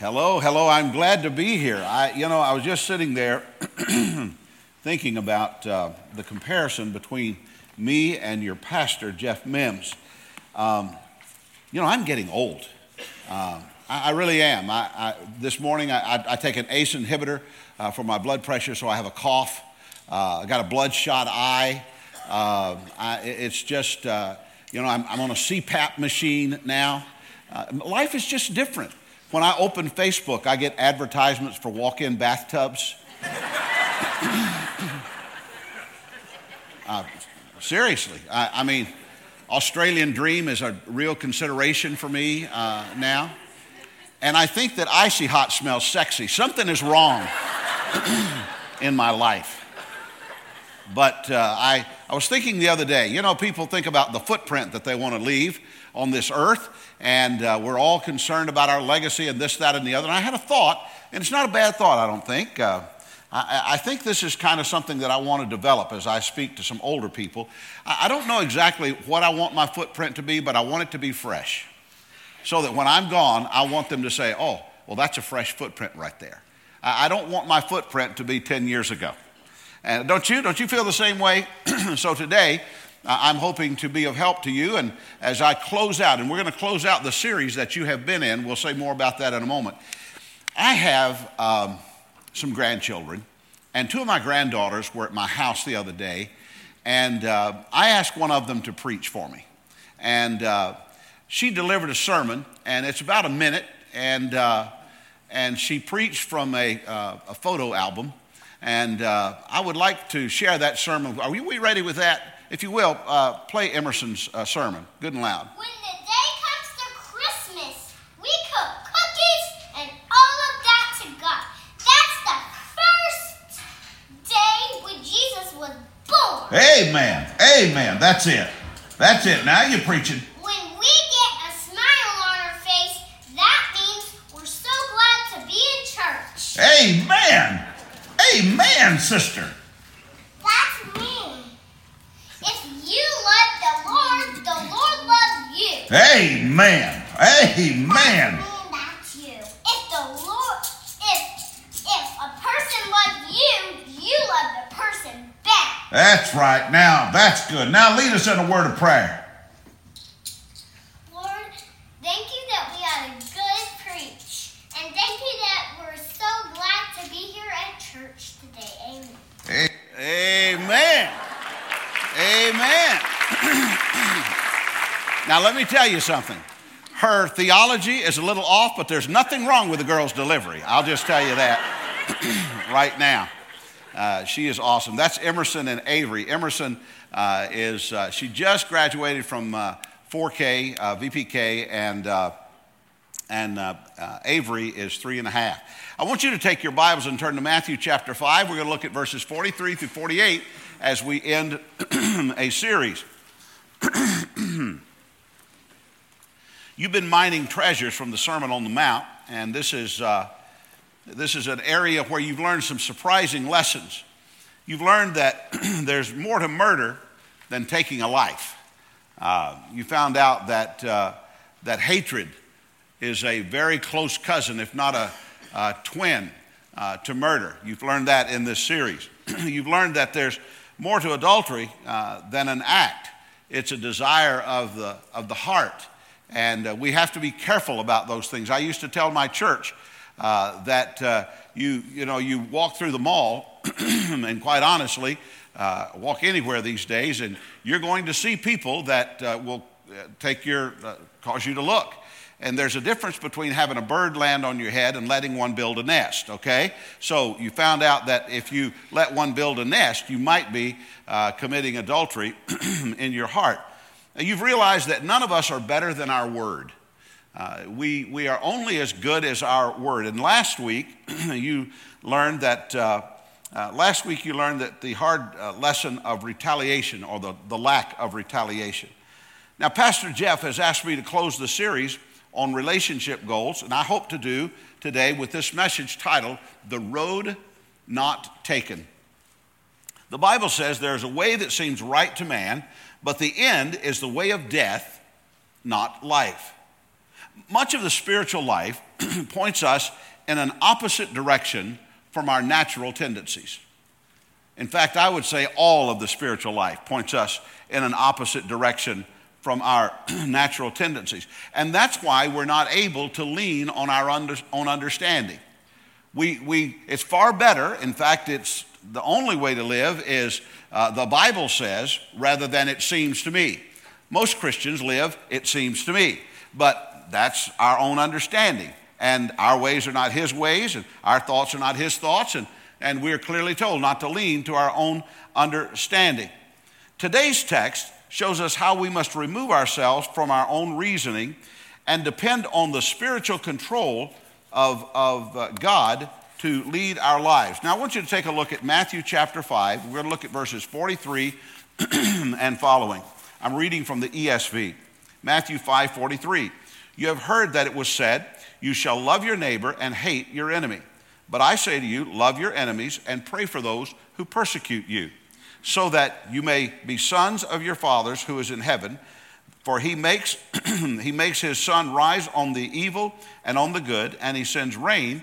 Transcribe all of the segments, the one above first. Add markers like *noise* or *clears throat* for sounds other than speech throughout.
Hello, hello. I'm glad to be here. I, you know, I was just sitting there *clears throat* thinking about uh, the comparison between me and your pastor, Jeff Mims. Um, you know, I'm getting old. Uh, I, I, really am. I, I, this morning, I, take an ACE inhibitor uh, for my blood pressure, so I have a cough. Uh, I got a bloodshot eye. Uh, it's just, uh, you know, I'm, I'm, on a CPAP machine now. life is just different. When I open Facebook, I get advertisements for walk in bathtubs. *coughs* uh, seriously, I, I, mean, Australian Dream is a real consideration for me uh, now. And I think that icy hot smells sexy. Something is wrong *coughs* in my life. But uh, I, I was thinking the other day, you know, people think about the footprint that they want to leave on this earth, and uh, we're all concerned about our legacy and this, that, and the other. And I had a thought, and it's not a bad thought, I don't think. Uh, I, I, think this is kind of something that I want to develop as I speak to some older people. I, I don't know exactly what I want my footprint to be, but I want it to be fresh. So that when I'm gone, I want them to say, oh, well, that's a fresh footprint right there. I, I don't want my footprint to be 10 years ago. And don't you? Don't you feel the same way? *clears throat* so today, I'm hoping to be of help to you. And as I close out, and we're going to close out the series that you have been in, we'll say more about that in a moment. I have um, some grandchildren, and two of my granddaughters were at my house the other day, and uh, I asked one of them to preach for me. And uh, she delivered a sermon, and it's about a minute, and, uh, and she preached from a, uh, a photo album. And uh, I would like to share that sermon. Are we ready with that? If you will, uh, play Emerson's uh, sermon, good and loud. When the day comes to Christmas, we cook cookies and all of that to God. That's the first day when Jesus was born. Amen. Amen. That's it. That's it. Now you're preaching. When we get a smile on our face, that means we're so glad to be in church. Amen. Amen, sister. Amen. Amen. That's you. If the Lord, if if a person loves you, you love the person back. That's right. Now that's good. Now lead us in a word of prayer. Lord, thank you that we had a good preach, and thank you that we're so glad to be here at church today. Amen. Amen. Amen. Now, let me tell you something. Her theology is a little off, but there's nothing wrong with the girl's delivery. I'll just tell you that *clears throat* right now. Uh, she is awesome. That's Emerson and Avery. Emerson uh, is, uh, she just graduated from 4K, uh, VPK, and, uh, and uh, Avery is three and a half. I want you to take your Bibles and turn to Matthew chapter 5. We're going to look at verses 43 through 48 as we end *clears throat* a series. *clears throat* You've been mining treasures from the Sermon on the Mount, and this is, uh, this is an area where you've learned some surprising lessons. You've learned that *clears throat* there's more to murder than taking a life. Uh, you found out that, uh, that hatred is a very close cousin, if not a, a twin, uh, to murder. You've learned that in this series. *clears throat* You've learned that there's more to adultery uh, than an act, it's a desire of the, of the heart. And uh, we have to be careful about those things. I used to tell my church uh, that uh, you, you, know, you walk through the mall, *clears throat* and quite honestly, uh, walk anywhere these days, and you're going to see people that uh, will uh, take your, cause you to look. And there's a difference between having a bird land on your head and letting one build a nest, okay? So you found out that if you let one build a nest, you might be committing adultery *clears throat* in your heart. Now, you've realized that none of us are better than our word. Uh, we, we are only as good as our word. And last week, *clears throat* you learned that, uh, uh, last week you learned that the hard uh, lesson of retaliation or the, the lack of retaliation. Now, Pastor Jeff has asked me to close the series on relationship goals, and I hope to do today with this message titled, The Road Not Taken. The Bible says there's a way that seems right to man, but the end is the way of death, not life. Much of the spiritual life *clears throat* points us in an opposite direction from our natural tendencies. In fact, I would say all of the spiritual life points us in an opposite direction from our *clears throat* natural tendencies. And that's why we're not able to lean on our under, own understanding. We, we, it's far better, in fact, it's the only way to live is uh, the Bible says rather than it seems to me. Most Christians live, it seems to me, but that's our own understanding. And our ways are not His ways, and our thoughts are not His thoughts, and, and we're clearly told not to lean to our own understanding. Today's text shows us how we must remove ourselves from our own reasoning and depend on the spiritual control of, of uh, God to lead our lives. Now, I want you to take a look at Matthew chapter 5. We're going to look at verses 43 *clears throat* and following. I'm reading from the ESV. Matthew 5 43. You have heard that it was said, You shall love your neighbor and hate your enemy. But I say to you, love your enemies and pray for those who persecute you, so that you may be sons of your fathers who is in heaven. For he makes, *clears throat* he makes his sun rise on the evil and on the good, and he sends rain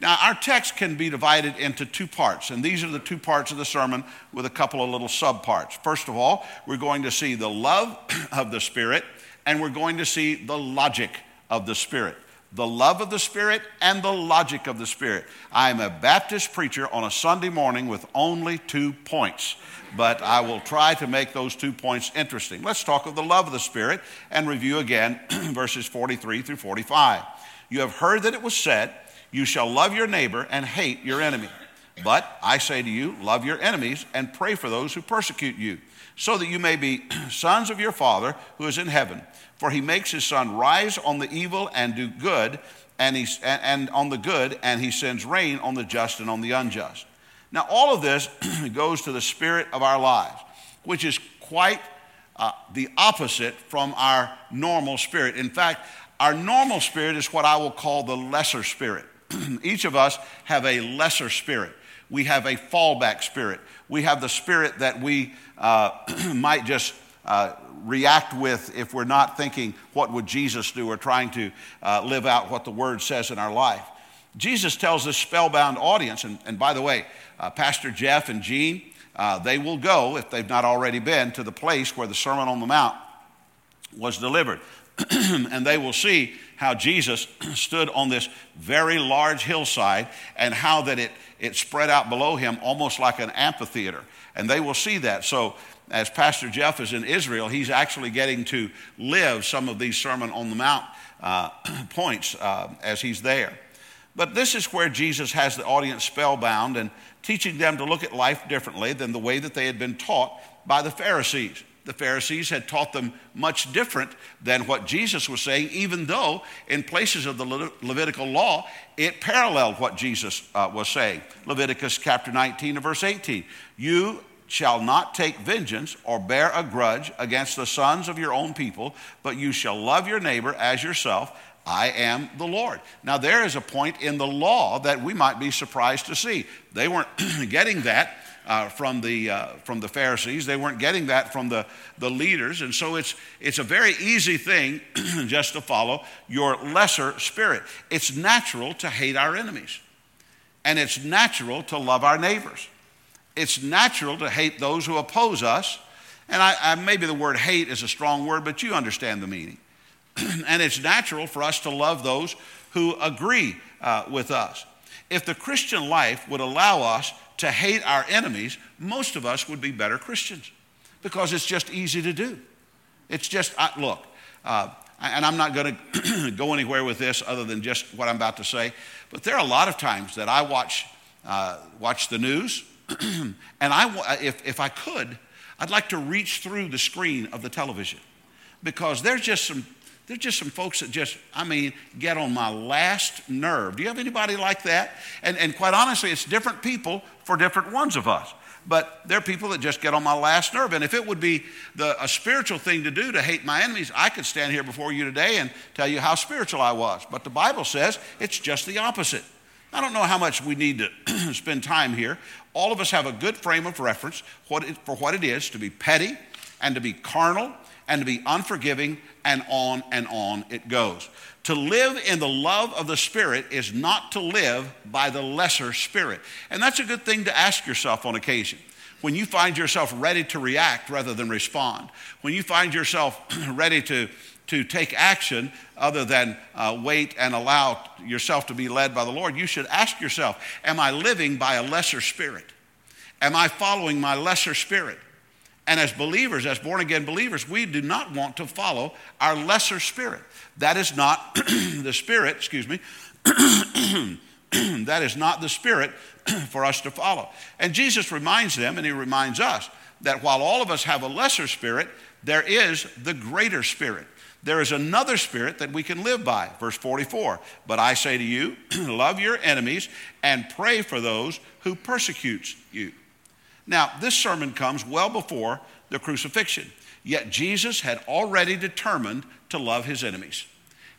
Now, our text can be divided into two parts, and these are the two parts of the sermon with a couple of little subparts. First of all, we're going to see the love *clears throat* of the Spirit, and we're going to see the logic of the Spirit. The love of the Spirit and the logic of the Spirit. I'm a Baptist preacher on a Sunday morning with only two points, but I will try to make those two points interesting. Let's talk of the love of the Spirit and review again *clears throat* verses 43 through 45. You have heard that it was said, you shall love your neighbor and hate your enemy. But I say to you, love your enemies and pray for those who persecute you, so that you may be *clears throat* sons of your Father who is in heaven. For he makes his sun rise on the evil and do good, and, he, and on the good, and he sends rain on the just and on the unjust. Now, all of this *clears throat* goes to the spirit of our lives, which is quite uh, the opposite from our normal spirit. In fact, our normal spirit is what I will call the lesser spirit. *clears throat* each of us have a lesser spirit. We have a fallback spirit. We have the spirit that we uh, *clears throat* might just uh, react with if we're not thinking, what would Jesus do, or trying to uh, live out what the Word says in our life. Jesus tells this spellbound audience, and, and by the way, uh, Pastor Jeff and Jean, uh, they will go, if they've not already been, to the place where the Sermon on the Mount was delivered. *clears throat* and they will see how Jesus *clears throat* stood on this very large hillside and how that it, it spread out below him almost like an amphitheater. And they will see that. So, as Pastor Jeff is in Israel, he's actually getting to live some of these Sermon on the Mount uh, *clears throat* points uh, as he's there. But this is where Jesus has the audience spellbound and teaching them to look at life differently than the way that they had been taught by the Pharisees the Pharisees had taught them much different than what Jesus was saying, even though in places of the Le- Levitical law it paralleled what Jesus uh, was saying. Leviticus chapter 19 and verse 18. You shall not take vengeance or bear a grudge against the sons of your own people, but you shall love your neighbor as yourself. I am the Lord. Now, there is a point in the law that we might be surprised to see. They weren't *clears throat* getting that uh, from, the, uh, from the Pharisees. They weren't getting that from the, the leaders. And so it's, it's a very easy thing *clears throat* just to follow your lesser spirit. It's natural to hate our enemies, and it's natural to love our neighbors. It's natural to hate those who oppose us. And I, I, maybe the word hate is a strong word, but you understand the meaning. *clears throat* and it's natural for us to love those who agree uh, with us. If the Christian life would allow us to hate our enemies, most of us would be better Christians because it's just easy to do. It's just, I, look, uh, and I'm not going to *clears throat* go anywhere with this other than just what I'm about to say, but there are a lot of times that I watch, uh, watch the news, *clears throat* and I, if, if I could, I'd like to reach through the screen of the television because there's just some there's just some folks that just, I mean, get on my last nerve. Do you have anybody like that? And, and quite honestly, it's different people for different ones of us. but there are people that just get on my last nerve. And if it would be the, a spiritual thing to do to hate my enemies, I could stand here before you today and tell you how spiritual I was. But the Bible says it's just the opposite. I don't know how much we need to *clears throat* spend time here. All of us have a good frame of reference for what it is to be petty and to be carnal and to be unforgiving, and on and on it goes. To live in the love of the Spirit is not to live by the lesser spirit. And that's a good thing to ask yourself on occasion. When you find yourself ready to react rather than respond, when you find yourself *clears throat* ready to, to take action other than uh, wait and allow yourself to be led by the Lord, you should ask yourself Am I living by a lesser spirit? Am I following my lesser spirit? And as believers, as born again believers, we do not want to follow our lesser spirit. That is not *clears throat* the spirit, excuse me, *clears throat* that is not the spirit *clears throat* for us to follow. And Jesus reminds them, and he reminds us, that while all of us have a lesser spirit, there is the greater spirit. There is another spirit that we can live by. Verse 44 But I say to you, love your enemies and pray for those who persecute you. Now, this sermon comes well before the crucifixion, yet Jesus had already determined to love his enemies.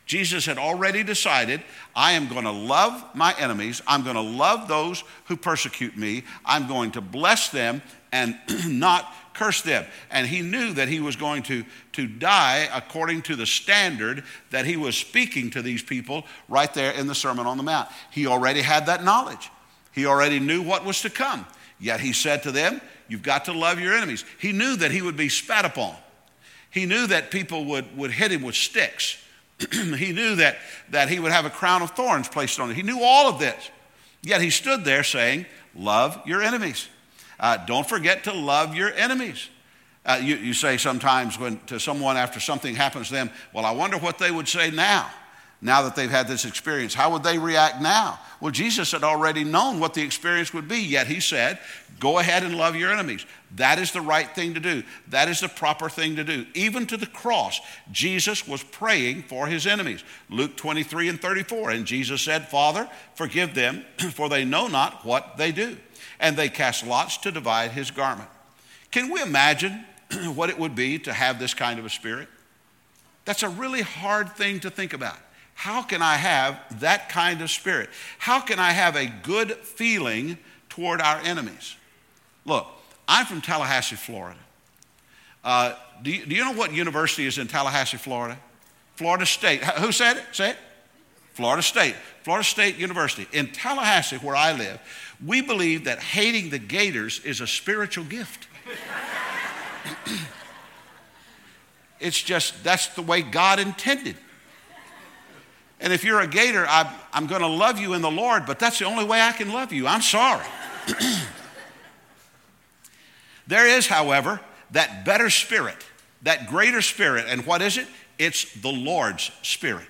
Jesus had already decided, I am going to love my enemies. I'm going to love those who persecute me. I'm going to bless them and *clears throat* not curse them. And he knew that he was going to, to die according to the standard that he was speaking to these people right there in the Sermon on the Mount. He already had that knowledge, he already knew what was to come. Yet he said to them, You've got to love your enemies. He knew that he would be spat upon. He knew that people would, would hit him with sticks. *clears throat* he knew that, that he would have a crown of thorns placed on him. He knew all of this. Yet he stood there saying, Love your enemies. Uh, don't forget to love your enemies. Uh, you, you say sometimes when to someone after something happens to them, Well, I wonder what they would say now now that they've had this experience? How would they react now? Well, Jesus had already known what the experience would be, yet he said, Go ahead and love your enemies. That is the right thing to do. That is the proper thing to do. Even to the cross, Jesus was praying for his enemies. Luke 23 and 34. And Jesus said, Father, forgive them, *clears throat* for they know not what they do. And they cast lots to divide his garment. Can we imagine *clears throat* what it would be to have this kind of a spirit? That's a really hard thing to think about. How can I have that kind of spirit? How can I have a good feeling toward our enemies? Look, I'm from Tallahassee, Florida. Uh, do, you, do you know what university is in Tallahassee, Florida? Florida State. Who said it? Say it. Florida State. Florida State University. In Tallahassee, where I live, we believe that hating the Gators is a spiritual gift. *clears throat* it's just, that's the way God intended. And if you're a gator, I'm, I'm going to love you in the Lord, but that's the only way I can love you. I'm sorry. *clears throat* there is, however, that better spirit, that greater spirit. And what is it? It's the Lord's spirit.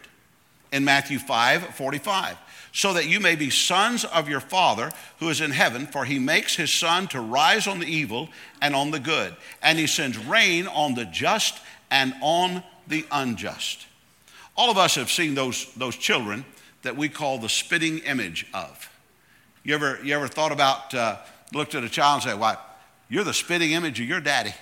In Matthew 5 45. So that you may be sons of your Father who is in heaven, for he makes his sun to rise on the evil and on the good, and he sends rain on the just and on the unjust. All of us have seen those, those children that we call the spitting image of. You ever, you ever thought about, uh, looked at a child and said, Why, you're the spitting image of your daddy.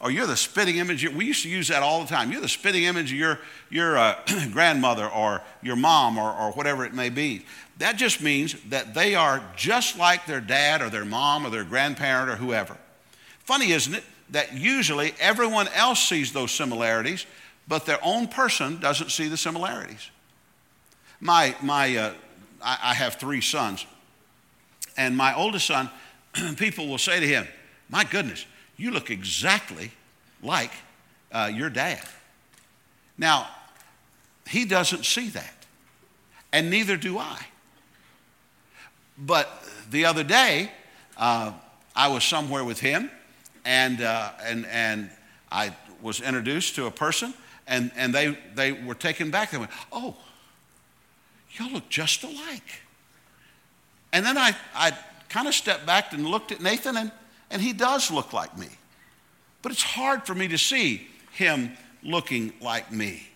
Or you're the spitting image, we used to use that all the time. You're the spitting image of your, your uh, *clears throat* grandmother or your mom or, or whatever it may be. That just means that they are just like their dad or their mom or their grandparent or whoever. Funny, isn't it, that usually everyone else sees those similarities, but their own person doesn't see the similarities. My, my, uh, I, I have three sons, and my oldest son, *clears throat* people will say to him, My goodness, you look exactly like uh, your dad. Now, he doesn't see that, and neither do I. But the other day, uh, I was somewhere with him, and, uh, and, and I was introduced to a person, and, and they, they were taken back. They went, Oh, y'all look just alike. And then I, I kind of stepped back and looked at Nathan, and, and he does look like me. But it's hard for me to see him looking like me.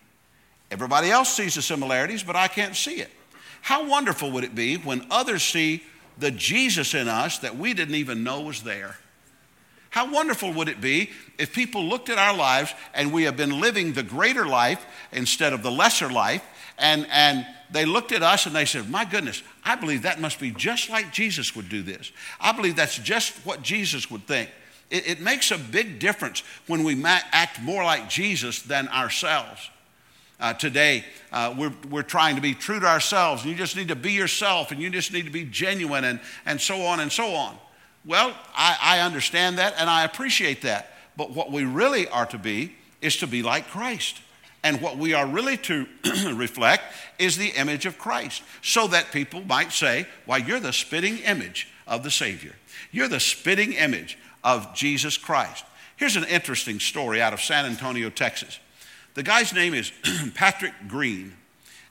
Everybody else sees the similarities, but I can't see it. How wonderful would it be when others see the Jesus in us that we didn't even know was there. How wonderful would it be if people looked at our lives and we have been living the greater life instead of the lesser life, and, and they looked at us and they said, My goodness, I believe that must be just like Jesus would do this. I believe that's just what Jesus would think. It, it makes a big difference when we act more like Jesus than ourselves. Uh, today, uh, we're, we're trying to be true to ourselves, and you just need to be yourself, and you just need to be genuine, and, and so on and so on. Well, I, I understand that, and I appreciate that. But what we really are to be is to be like Christ. And what we are really to *clears throat* reflect is the image of Christ, so that people might say, Why, you're the spitting image of the Savior. You're the spitting image of Jesus Christ. Here's an interesting story out of San Antonio, Texas. The guy's name is *clears throat* Patrick Greene.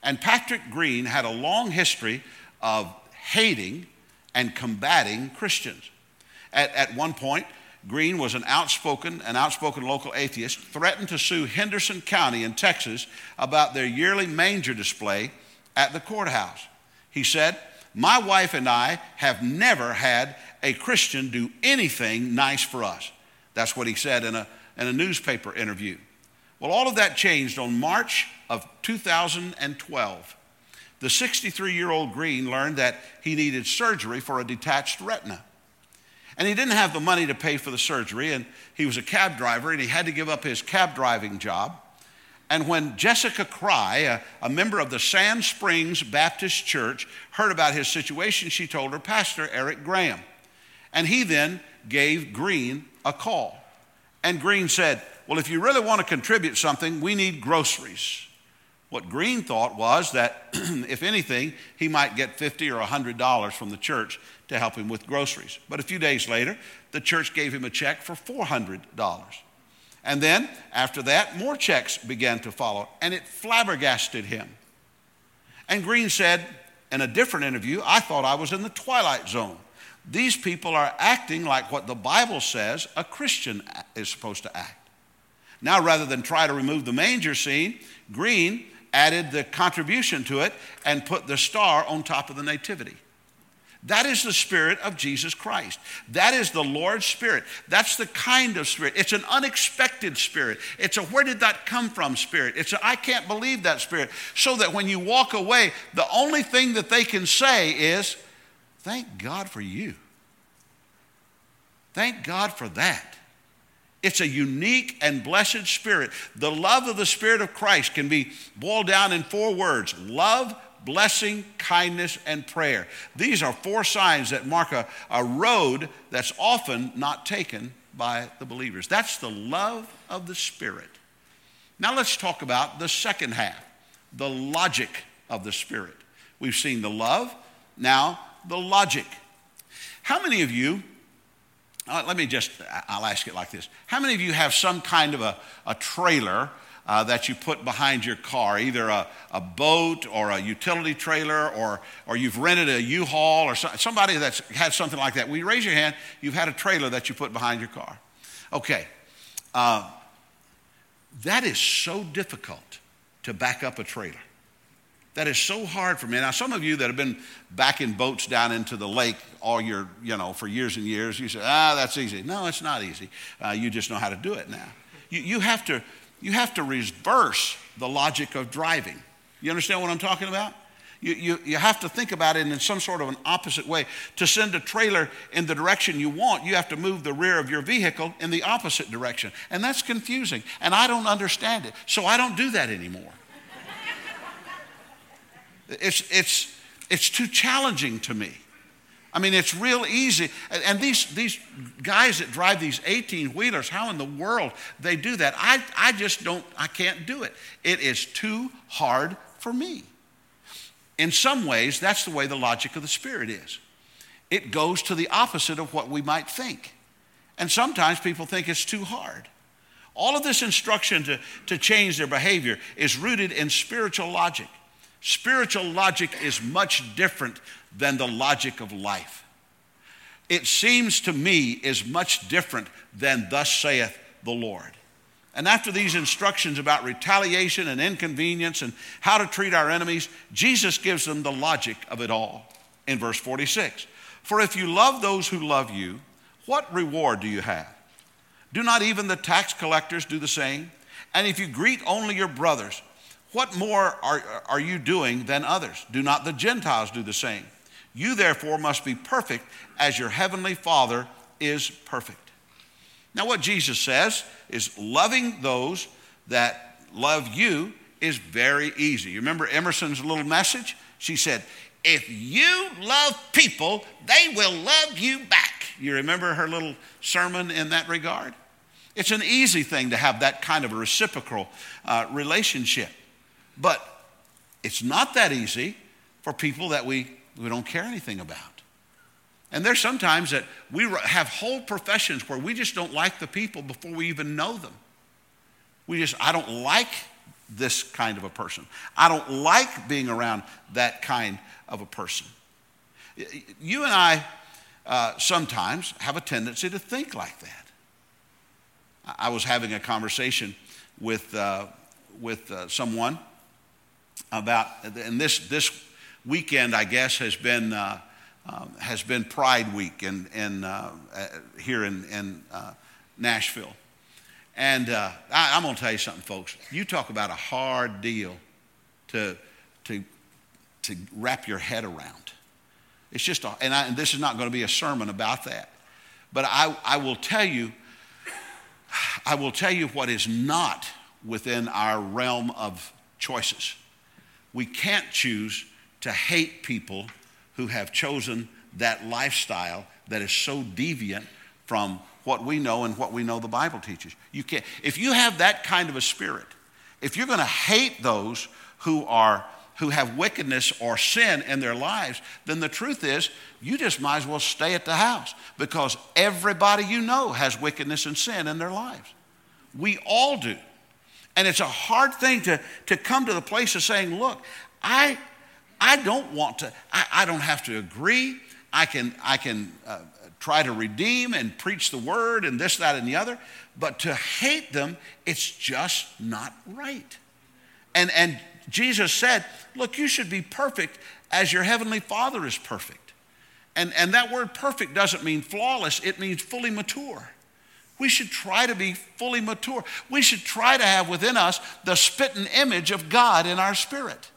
And Patrick Greene had a long history of hating and combating Christians. At, at one point, Greene was an outspoken, an outspoken local atheist, threatened to sue Henderson County in Texas about their yearly manger display at the courthouse. He said, My wife and I have never had a Christian do anything nice for us. That's what he said in a, in a newspaper interview. Well, all of that changed on March of 2012. The 63 year old Greene learned that he needed surgery for a detached retina. And he didn't have the money to pay for the surgery, and he was a cab driver, and he had to give up his cab driving job. And when Jessica Crye, a, a, member of the Sand Springs Baptist Church, heard about his situation, she told her pastor, Eric Graham. And he then gave Greene a call. And Greene said, well, if you really want to contribute something, we need groceries. What Greene thought was that, *clears throat* if anything, he might get 50 or $100 from the church to help him with groceries. But a few days later, the church gave him a check for $400. And then, after that, more checks began to follow, and it flabbergasted him. And Greene said in a different interview, I thought I was in the twilight zone. These people are acting like what the Bible says a Christian is supposed to act. Now, rather than try to remove the manger scene, Greene added the contribution to it and put the star on top of the nativity. That is the spirit of Jesus Christ. That is the Lord's spirit. That's the kind of spirit. It's an unexpected spirit. It's a where did that come from spirit. It's a I can't believe that spirit. So that when you walk away, the only thing that they can say is, Thank God for you. Thank God for that. It's a unique and blessed spirit. The love of the Spirit of Christ can be boiled down in four words love, blessing, kindness, and prayer. These are four signs that mark a, a road that's often not taken by the believers. That's the love of the Spirit. Now let's talk about the second half the logic of the Spirit. We've seen the love, now the logic. How many of you uh, let me just, I'll ask it like this. How many of you have some kind of a, a trailer uh, that you put behind your car, either a, a boat or a utility trailer, or, or you've rented a U-Haul or so, somebody that's had something like that? Will you raise your hand? You've had a trailer that you put behind your car. Okay. Uh, that is so difficult to back up a trailer. That is so hard for me. Now, some of you that have been backing boats down into the lake all your, you know, for years and years, you say, ah, that's easy. No, it's not easy. Uh, you just know how to do it now. You, you, have to, you have to reverse the logic of driving. You understand what I'm talking about? You, you, you have to think about it in some sort of an opposite way. To send a trailer in the direction you want, you have to move the rear of your vehicle in the opposite direction. And that's confusing. And I don't understand it. So I don't do that anymore. It's, it's, it's too challenging to me. I mean, it's real easy. And these, these guys that drive these 18 wheelers, how in the world they do that? I, I just don't, I can't do it. It is too hard for me. In some ways, that's the way the logic of the Spirit is. It goes to the opposite of what we might think. And sometimes people think it's too hard. All of this instruction to, to change their behavior is rooted in spiritual logic. Spiritual logic is much different than the logic of life. It seems to me is much different than thus saith the Lord. And after these instructions about retaliation and inconvenience and how to treat our enemies, Jesus gives them the logic of it all in verse 46. For if you love those who love you, what reward do you have? Do not even the tax collectors do the same? And if you greet only your brothers, what more are, are you doing than others? Do not the Gentiles do the same? You therefore must be perfect as your heavenly Father is perfect. Now, what Jesus says is loving those that love you is very easy. You remember Emerson's little message? She said, If you love people, they will love you back. You remember her little sermon in that regard? It's an easy thing to have that kind of a reciprocal uh, relationship. But it's not that easy for people that we, we don't care anything about. And there's sometimes that we have whole professions where we just don't like the people before we even know them. We just, I don't like this kind of a person. I don't like being around that kind of a person. You and I uh, sometimes have a tendency to think like that. I was having a conversation with, uh, with uh, someone about, and this, this weekend, I guess, has been, uh, um, has been Pride Week in, in, uh, uh, here in, in uh, Nashville. And uh, I, am going to tell you something, folks. You talk about a hard deal to, to, to wrap your head around. It's just, a, and, I, and this is not going to be a sermon about that. But I, I will tell you, I will tell you what is not within our realm of choices. We can't choose to hate people who have chosen that lifestyle that is so deviant from what we know and what we know the Bible teaches. You can't, if you have that kind of a spirit, if you're going to hate those who are who have wickedness or sin in their lives, then the truth is you just might as well stay at the house because everybody you know has wickedness and sin in their lives. We all do. And it's a hard thing to, to come to the place of saying, look, I, I don't want to, I, I don't have to agree. I can, I can uh, try to redeem and preach the word and this, that, and the other. But to hate them, it's just not right. And, and Jesus said, look, you should be perfect as your heavenly Father is perfect. And, and that word perfect doesn't mean flawless, it means fully mature. We should try to be fully mature. We should try to have within us the spitting image of God in our spirit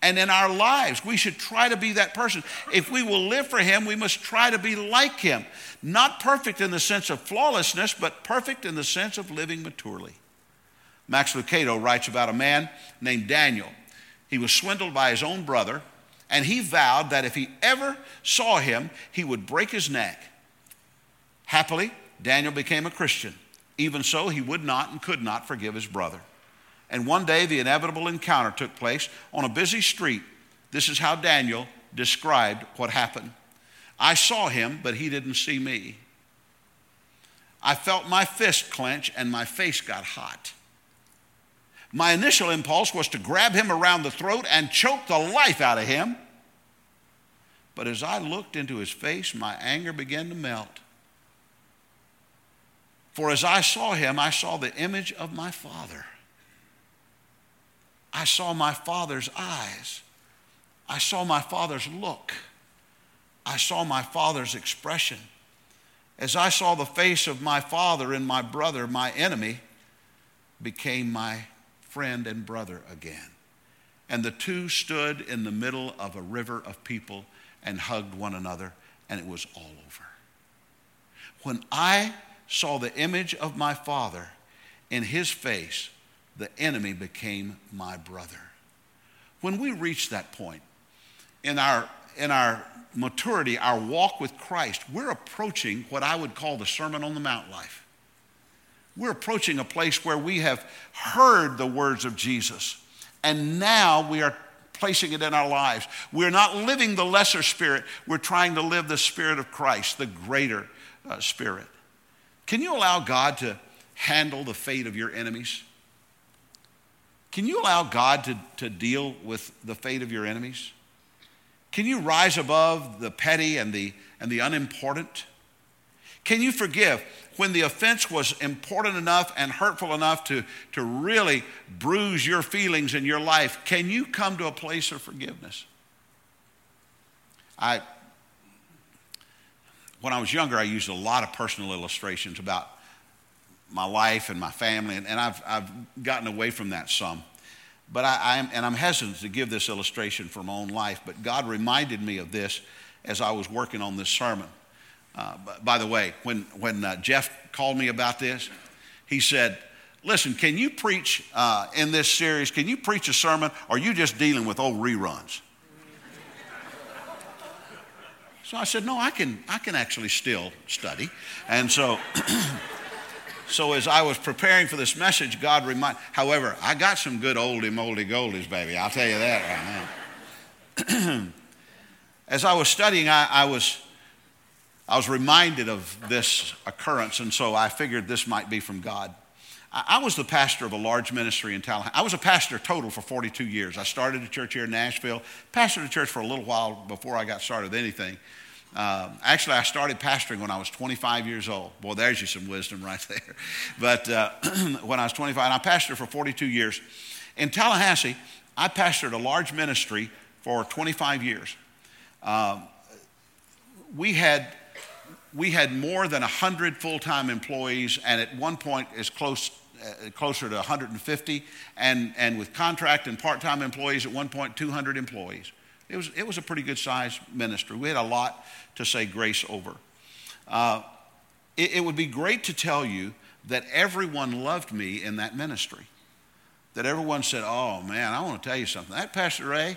and in our lives. We should try to be that person. If we will live for Him, we must try to be like Him. Not perfect in the sense of flawlessness, but perfect in the sense of living maturely. Max Lucado writes about a man named Daniel. He was swindled by his own brother, and he vowed that if he ever saw him, he would break his neck. Happily, Daniel became a Christian. Even so, he would not and could not forgive his brother. And one day, the inevitable encounter took place on a busy street. This is how Daniel described what happened I saw him, but he didn't see me. I felt my fist clench and my face got hot. My initial impulse was to grab him around the throat and choke the life out of him. But as I looked into his face, my anger began to melt. For as I saw him, I saw the image of my Father. I saw my Father's eyes. I saw my Father's look. I saw my Father's expression. As I saw the face of my Father and my brother, my enemy became my friend and brother again. And the two stood in the middle of a river of people and hugged one another, and it was all over. When I saw the image of my Father in his face, the enemy became my brother. When we reach that point in our, in our maturity, our walk with Christ, we're approaching what I would call the Sermon on the Mount life. We're approaching a place where we have heard the words of Jesus, and now we are placing it in our lives. We're not living the lesser spirit, we're trying to live the spirit of Christ, the greater uh, spirit. Can you allow God to handle the fate of your enemies? Can you allow God to, to deal with the fate of your enemies? Can you rise above the petty and the, and the unimportant? Can you forgive when the offense was important enough and hurtful enough to, to really bruise your feelings in your life? Can you come to a place of forgiveness? I, when I was younger, I used a lot of personal illustrations about my life and my family, and, and I've, I've gotten away from that some. But I, I am, and I'm hesitant to give this illustration from my own life, but God reminded me of this as I was working on this sermon. Uh, by the way, when, when uh, Jeff called me about this, he said, Listen, can you preach uh, in this series? Can you preach a sermon, or are you just dealing with old reruns? So I said, No, I can, I can actually still study. And so. *clears throat* So as I was preparing for this message, God reminded, however, I got some good oldie moldy goldies, baby. I'll tell you that right now. *clears throat* as I was studying, I, I, was, I was reminded of this occurrence, and so I figured this might be from God. I, was the pastor of a large ministry in Tallahassee. I was a pastor total for 42 years. I started a church here in Nashville, pastored a church for a little while before I got started with anything. Uh, actually, I started pastoring when I was 25 years old. Boy, there's you some wisdom *laughs* right there. But uh, *clears throat* when I was 25, and I pastored for 42 years. In Tallahassee, I pastored a large ministry for 25 years. Um, we had we had more than 100 full-time employees, and at one point, as close uh, closer to 150, and and with contract and part-time employees, at one point, 200 employees. It was, it was a pretty good sized ministry. We had a lot to say grace over. Uh, it, it would be great to tell you that everyone loved me in that ministry. That everyone said, Oh man, I want to tell you something. That Pastor Ray,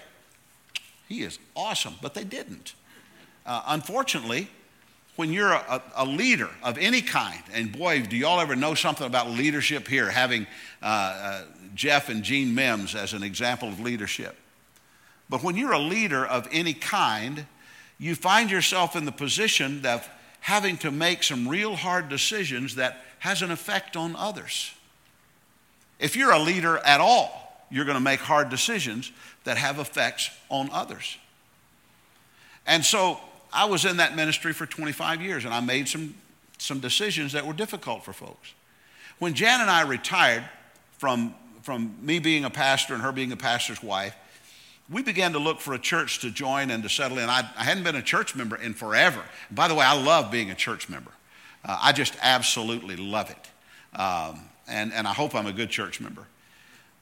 he is awesome. But they didn't. Uh, unfortunately, when you're a, a, leader of any kind, and boy, do y'all ever know something about leadership here, having uh, uh, Jeff and Gene Mims as an example of leadership. But when you're a leader of any kind, you find yourself in the position of having to make some real hard decisions that has an effect on others. If you're a leader at all, you're going to make hard decisions that have effects on others. And so I was in that ministry for 25 years and I made some, some decisions that were difficult for folks. When Jan and I retired from, from me being a pastor and her being a pastor's wife, we began to look for a church to join and to settle in. I, I hadn't been a church member in forever. by the way, I love being a church member. Uh, I just absolutely love it. Um, and, and I hope I'm a good church member.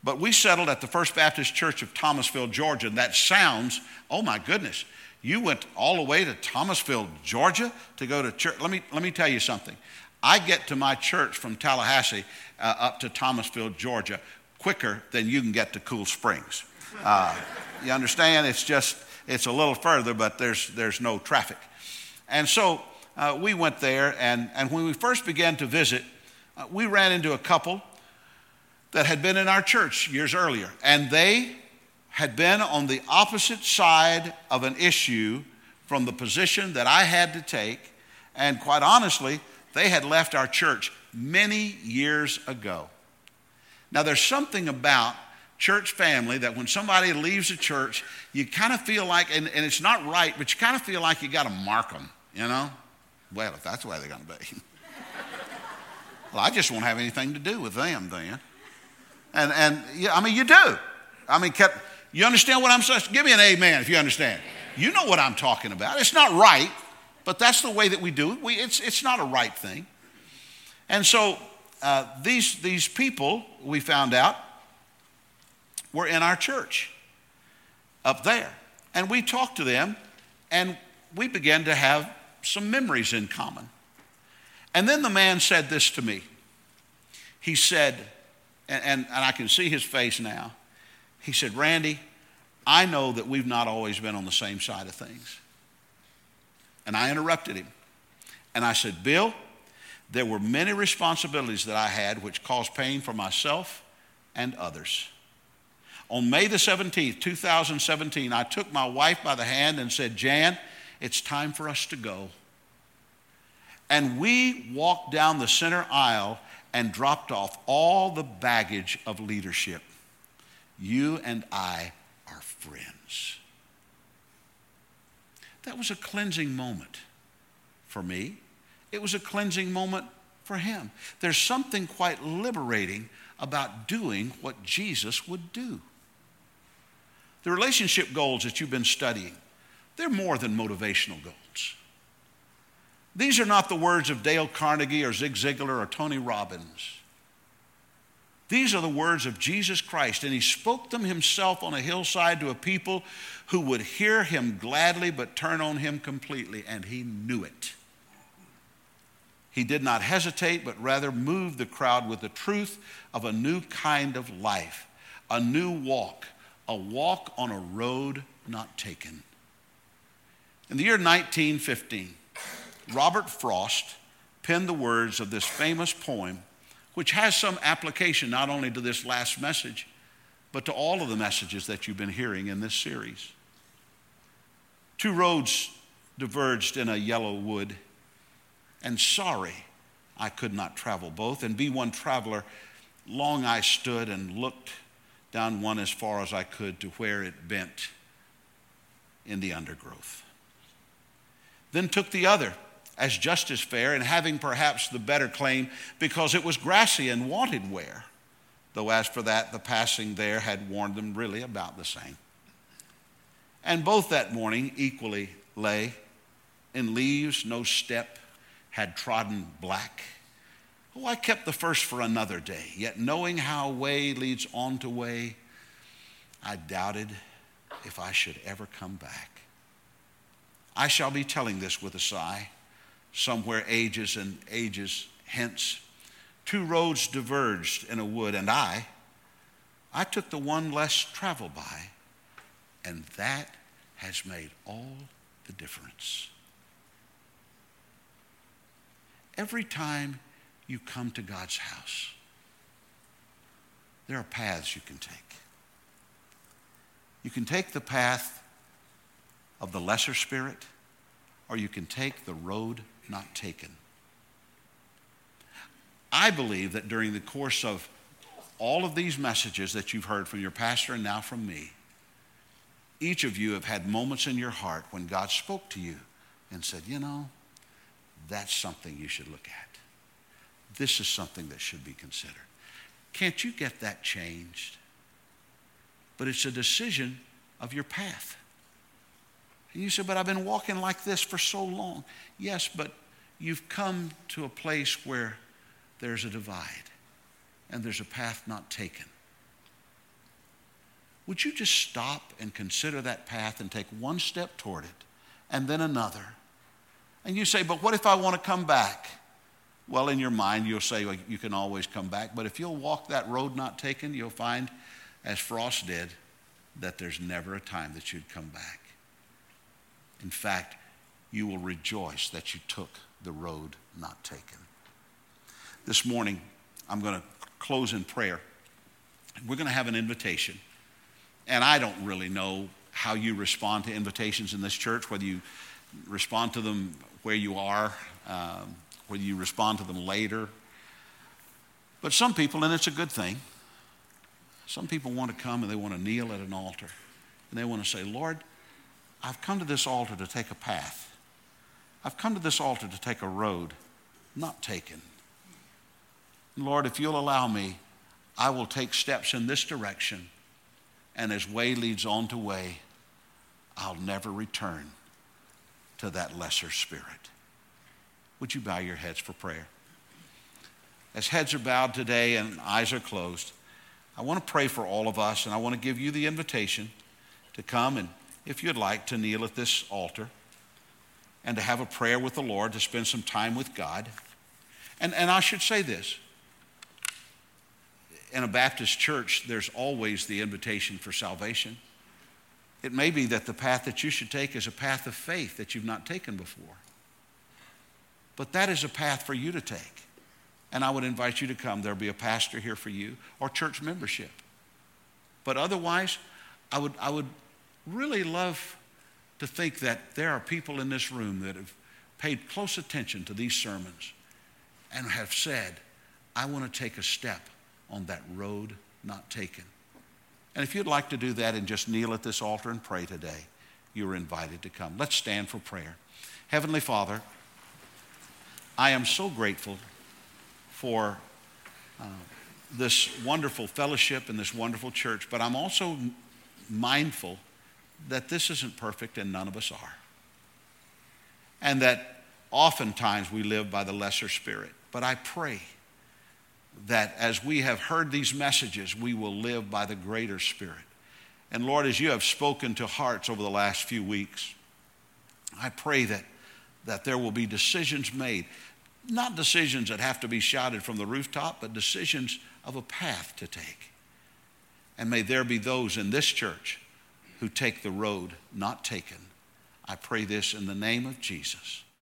But we settled at the First Baptist Church of Thomasville, Georgia. And that sounds, oh my goodness, you went all the way to Thomasville, Georgia to go to church. Let me, let me tell you something. I get to my church from Tallahassee uh, up to Thomasville, Georgia, quicker than you can get to Cool Springs. Uh, you understand? It's just, it's a little further, but there's, there's no traffic. And so uh, we went there, and, and when we first began to visit, uh, we ran into a couple that had been in our church years earlier, and they had been on the opposite side of an issue from the position that I had to take, and quite honestly, they had left our church many years ago. Now, there's something about church family that when somebody leaves a church, you kind of feel like, and, and it's not right, but you kind of feel like you got to mark them, you know? Well, if that's the way they're going to be. *laughs* well, I just won't have anything to do with them then. And, and yeah, I mean, you do. I mean, kept, you understand what I'm saying? Give me an amen if you understand. You know what I'm talking about. It's not right, but that's the way that we do it. We, it's, it's not a right thing. And so uh, these, these people, we found out, were in our church up there. And we talked to them and we began to have some memories in common. And then the man said this to me. He said, and, and, and, I can see his face now. He said, Randy, I know that we've not always been on the same side of things. And I interrupted him. And I said, Bill, there were many responsibilities that I had which caused pain for myself and others. On May the 17th, 2017, I took my wife by the hand and said, Jan, it's time for us to go. And we walked down the center aisle and dropped off all the baggage of leadership. You and I are friends. That was a cleansing moment for me. It was a cleansing moment for him. There's something quite liberating about doing what Jesus would do. The relationship goals that you've been studying, they're more than motivational goals. These are not the words of Dale Carnegie or Zig Ziglar or Tony Robbins. These are the words of Jesus Christ, and he spoke them himself on a hillside to a people who would hear him gladly but turn on him completely, and he knew it. He did not hesitate, but rather moved the crowd with the truth of a new kind of life, a new walk, a walk on a road not taken. In the year 1915, Robert Frost penned the words of this famous poem which has some application not only to this last message, but to all of the messages that you've been hearing in this series. Two roads diverged in a yellow wood, and sorry I could not travel both, and be one traveler. Long I stood and looked down one as far as I could to where it bent in the undergrowth. Then took the other as just as fair and having perhaps the better claim because it was grassy and wanted wear, though as for that, the passing there had warned them really about the same. And both that morning equally lay in leaves, no step had trodden black. Oh, I kept the first for another day, yet knowing how way leads on to way, I doubted if I should ever come back. I shall be telling this with a sigh somewhere ages and ages hence. Two roads diverged in a wood, and I, I took the one less traveled by, and that has made all the difference. Every time you come to God's house, there are paths you can take. You can take the path of the lesser spirit, or you can take the road not taken. I believe that during the course of all of these messages that you've heard from your pastor and now from me, each of you have had moments in your heart when God spoke to you and said, you know, that's something you should look at. This is something that should be considered. Can't you get that changed? But it's a decision of your path. And you say, but I've been walking like this for so long. Yes, but you've come to a place where there's a divide and there's a path not taken. Would you just stop and consider that path and take one step toward it and then another? And you say, but what if I want to come back? Well, in your mind, you'll say well, you can always come back. But if you'll walk that road not taken, you'll find, as Frost did, that there's never a time that you'd come back. In fact, you will rejoice that you took the road not taken. This morning, I'm going to close in prayer. We're going to have an invitation. And I don't really know how you respond to invitations in this church, whether you respond to them where you are, um, whether you respond to them later. But some people, and it's a good thing, some people want to come and they want to kneel at an altar and they want to say, Lord, I've come to this altar to take a path. I've come to this altar to take a road not taken. Lord, if you'll allow me, I will take steps in this direction. And as way leads on to way, I'll never return to that lesser spirit. Would you bow your heads for prayer? As heads are bowed today and eyes are closed, I want to pray for all of us, and I want to give you the invitation to come and if you'd like to kneel at this altar and to have a prayer with the Lord, to spend some time with God. And, and I should say this in a Baptist church, there's always the invitation for salvation. It may be that the path that you should take is a path of faith that you've not taken before. But that is a path for you to take. And I would invite you to come. There'll be a pastor here for you or church membership. But otherwise, I would, I would really love to think that there are people in this room that have paid close attention to these sermons and have said, I want to take a step on that road not taken. And if you'd like to do that and just kneel at this altar and pray today, you're invited to come. Let's stand for prayer. Heavenly Father, I am so grateful for uh, this wonderful fellowship and this wonderful church, but I'm also mindful that this isn't perfect and none of us are. And that oftentimes we live by the lesser spirit. But I pray that as we have heard these messages, we will live by the greater spirit. And Lord, as you have spoken to hearts over the last few weeks, I pray that, that there will be decisions made, not decisions that have to be shouted from the rooftop, but decisions of a path to take. And may there be those in this church who take the road not taken. I pray this in the name of Jesus.